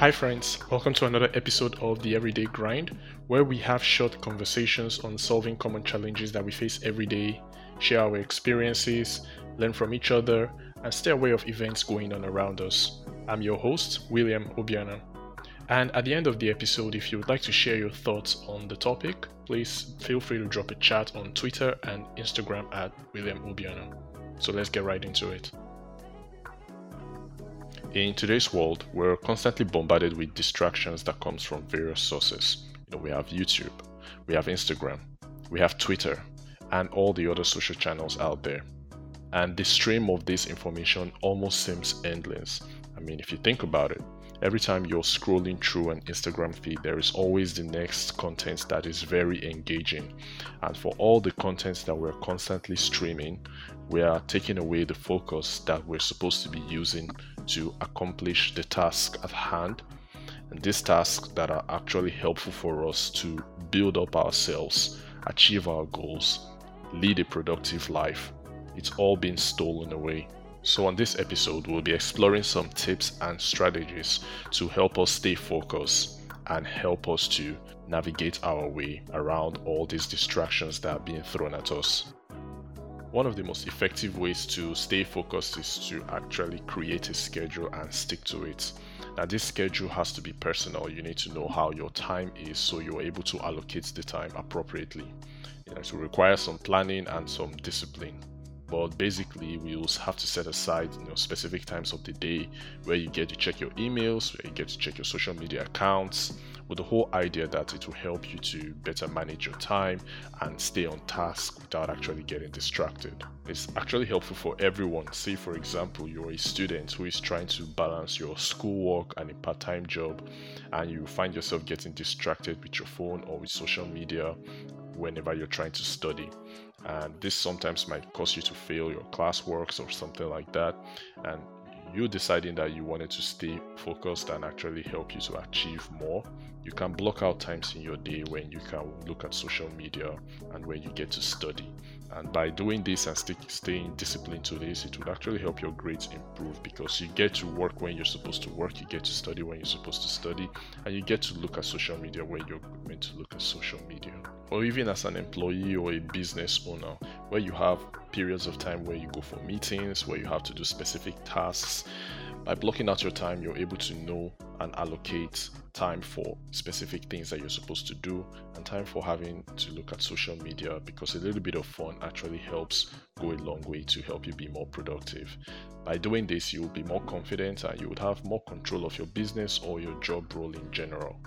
Hi, friends. Welcome to another episode of The Everyday Grind, where we have short conversations on solving common challenges that we face every day, share our experiences, learn from each other, and stay aware of events going on around us. I'm your host, William Obiana. And at the end of the episode, if you would like to share your thoughts on the topic, please feel free to drop a chat on Twitter and Instagram at William Obiana. So let's get right into it. In today's world, we're constantly bombarded with distractions that comes from various sources. You know, we have YouTube, we have Instagram, we have Twitter, and all the other social channels out there. And the stream of this information almost seems endless. I mean, if you think about it, every time you're scrolling through an Instagram feed, there is always the next content that is very engaging. And for all the contents that we're constantly streaming, we are taking away the focus that we're supposed to be using to accomplish the task at hand. And these tasks that are actually helpful for us to build up ourselves, achieve our goals, lead a productive life, it's all been stolen away. So, on this episode, we'll be exploring some tips and strategies to help us stay focused and help us to navigate our way around all these distractions that are being thrown at us. One of the most effective ways to stay focused is to actually create a schedule and stick to it. Now, this schedule has to be personal. You need to know how your time is so you're able to allocate the time appropriately. It will require some planning and some discipline but basically we will have to set aside you know specific times of the day where you get to check your emails where you get to check your social media accounts with the whole idea that it will help you to better manage your time and stay on task without actually getting distracted. It's actually helpful for everyone. Say, for example, you're a student who is trying to balance your schoolwork and a part time job, and you find yourself getting distracted with your phone or with social media whenever you're trying to study and this sometimes might cause you to fail your classworks or something like that. And you deciding that you wanted to stay focused and actually help you to achieve more you can block out times in your day when you can look at social media and when you get to study. And by doing this and staying disciplined to this it would actually help your grades improve because you get to work when you're supposed to work you get to study when you're supposed to study and you get to look at social media when you're meant to look at social media. Or even as an employee or a business owner where you have periods of time where you go for meetings where you have to do specific tasks by blocking out your time, you're able to know and allocate time for specific things that you're supposed to do and time for having to look at social media because a little bit of fun actually helps go a long way to help you be more productive. By doing this, you'll be more confident and you would have more control of your business or your job role in general.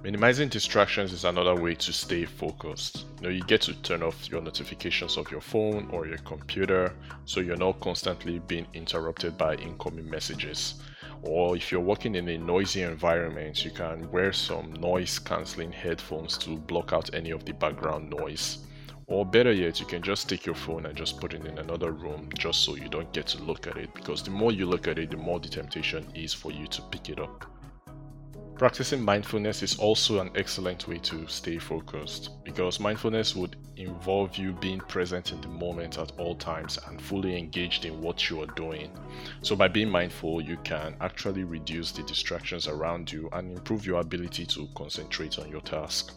Minimizing distractions is another way to stay focused. You know, you get to turn off your notifications of your phone or your computer so you're not constantly being interrupted by incoming messages. Or if you're working in a noisy environment, you can wear some noise cancelling headphones to block out any of the background noise. Or better yet, you can just take your phone and just put it in another room just so you don't get to look at it because the more you look at it, the more the temptation is for you to pick it up. Practicing mindfulness is also an excellent way to stay focused because mindfulness would involve you being present in the moment at all times and fully engaged in what you are doing. So, by being mindful, you can actually reduce the distractions around you and improve your ability to concentrate on your task.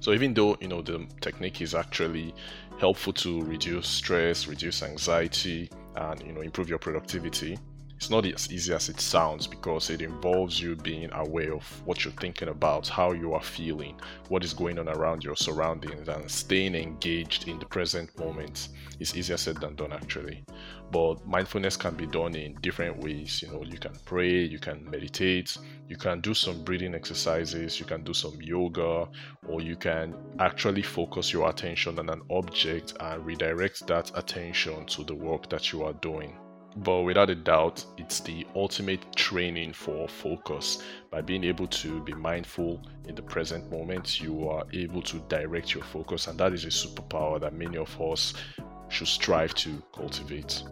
So, even though you know the technique is actually helpful to reduce stress, reduce anxiety, and you know improve your productivity, it's not as easy as it sounds because it involves you being aware of what you're thinking about, how you are feeling, what is going on around your surroundings, and staying engaged in the present moment is easier said than done actually. But mindfulness can be done in different ways. You know, you can pray, you can meditate, you can do some breathing exercises, you can do some yoga, or you can actually focus your attention on an object and redirect that attention to the work that you are doing but without a doubt, it's the ultimate training for focus. By being able to be mindful in the present moment, you are able to direct your focus, and that is a superpower that many of us should strive to cultivate.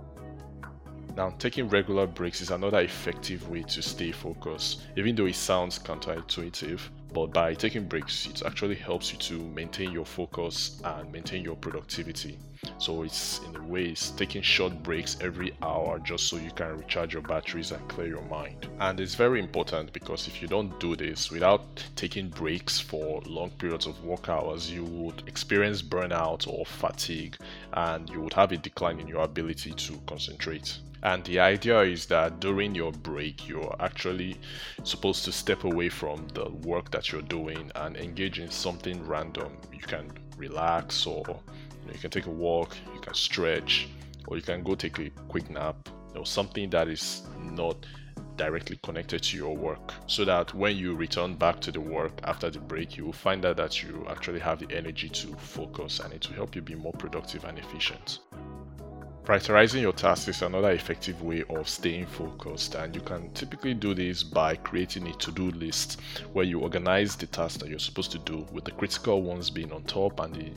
Now, taking regular breaks is another effective way to stay focused, even though it sounds counterintuitive. But by taking breaks, it actually helps you to maintain your focus and maintain your productivity. So it's in a way it's taking short breaks every hour just so you can recharge your batteries and clear your mind. And it's very important because if you don't do this without taking breaks for long periods of work hours, you would experience burnout or fatigue and you would have a decline in your ability to concentrate. And the idea is that during your break, you're actually supposed to step away from the work that you're doing and engage in something random. You can relax, or you, know, you can take a walk, you can stretch, or you can go take a quick nap, you know, something that is not directly connected to your work so that when you return back to the work after the break you will find out that you actually have the energy to focus and it will help you be more productive and efficient Prioritizing your tasks is another effective way of staying focused, and you can typically do this by creating a to do list where you organize the tasks that you're supposed to do, with the critical ones being on top and the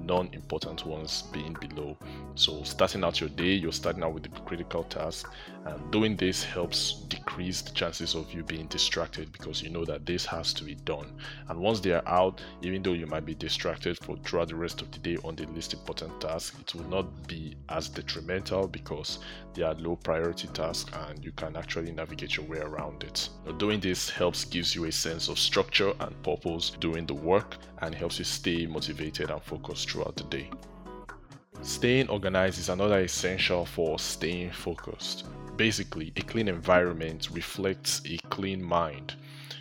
non important ones being below. So, starting out your day, you're starting out with the critical task, and doing this helps decrease the chances of you being distracted because you know that this has to be done. And once they are out, even though you might be distracted for throughout the rest of the day on the least important task, it will not be as detrimental because they are low priority tasks and you can actually navigate your way around it. Doing this helps gives you a sense of structure and purpose during the work and helps you stay motivated and focused throughout the day. Staying organized is another essential for staying focused. Basically, a clean environment reflects a clean mind.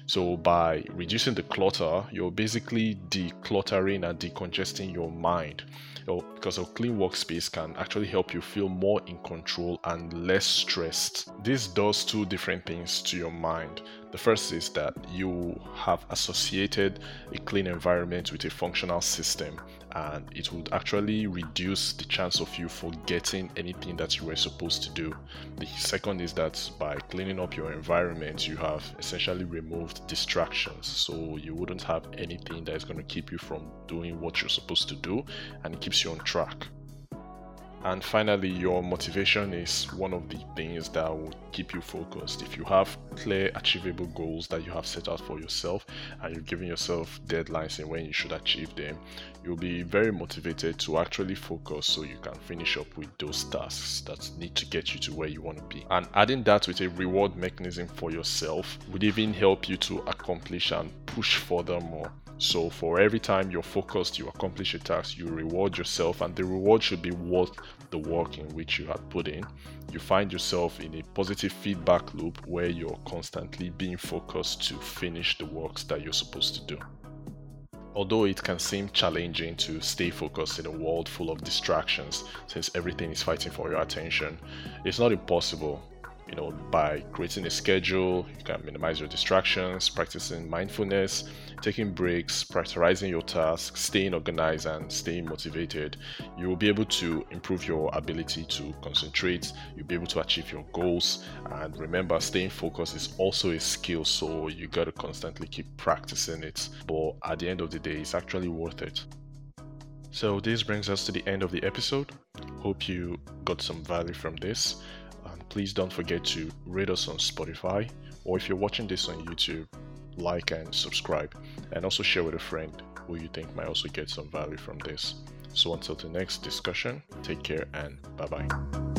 So, by reducing the clutter, you're basically decluttering and decongesting your mind because a clean workspace can actually help you feel more in control and less stressed. This does two different things to your mind. The first is that you have associated a clean environment with a functional system, and it would actually reduce the chance of you forgetting anything that you were supposed to do. The second is that by cleaning up your environment, you have essentially removed distractions, so you wouldn't have anything that is going to keep you from doing what you're supposed to do, and keeps you on track. And finally, your motivation is one of the things that will keep you focused. If you have clear, achievable goals that you have set out for yourself and you're giving yourself deadlines in when you should achieve them, you'll be very motivated to actually focus so you can finish up with those tasks that need to get you to where you want to be. And adding that with a reward mechanism for yourself would even help you to accomplish and push further more. So for every time you're focused, you accomplish a task, you reward yourself, and the reward should be worth the work in which you had put in. You find yourself in a positive feedback loop where you're constantly being focused to finish the works that you're supposed to do. Although it can seem challenging to stay focused in a world full of distractions since everything is fighting for your attention, it's not impossible you know, by creating a schedule, you can minimize your distractions, practicing mindfulness, taking breaks, prioritizing your tasks, staying organized, and staying motivated. You will be able to improve your ability to concentrate, you'll be able to achieve your goals. And remember, staying focused is also a skill, so you got to constantly keep practicing it. But at the end of the day, it's actually worth it. So, this brings us to the end of the episode. Hope you got some value from this please don't forget to rate us on Spotify or if you're watching this on YouTube, like and subscribe and also share with a friend who you think might also get some value from this. So until the next discussion, take care and bye bye.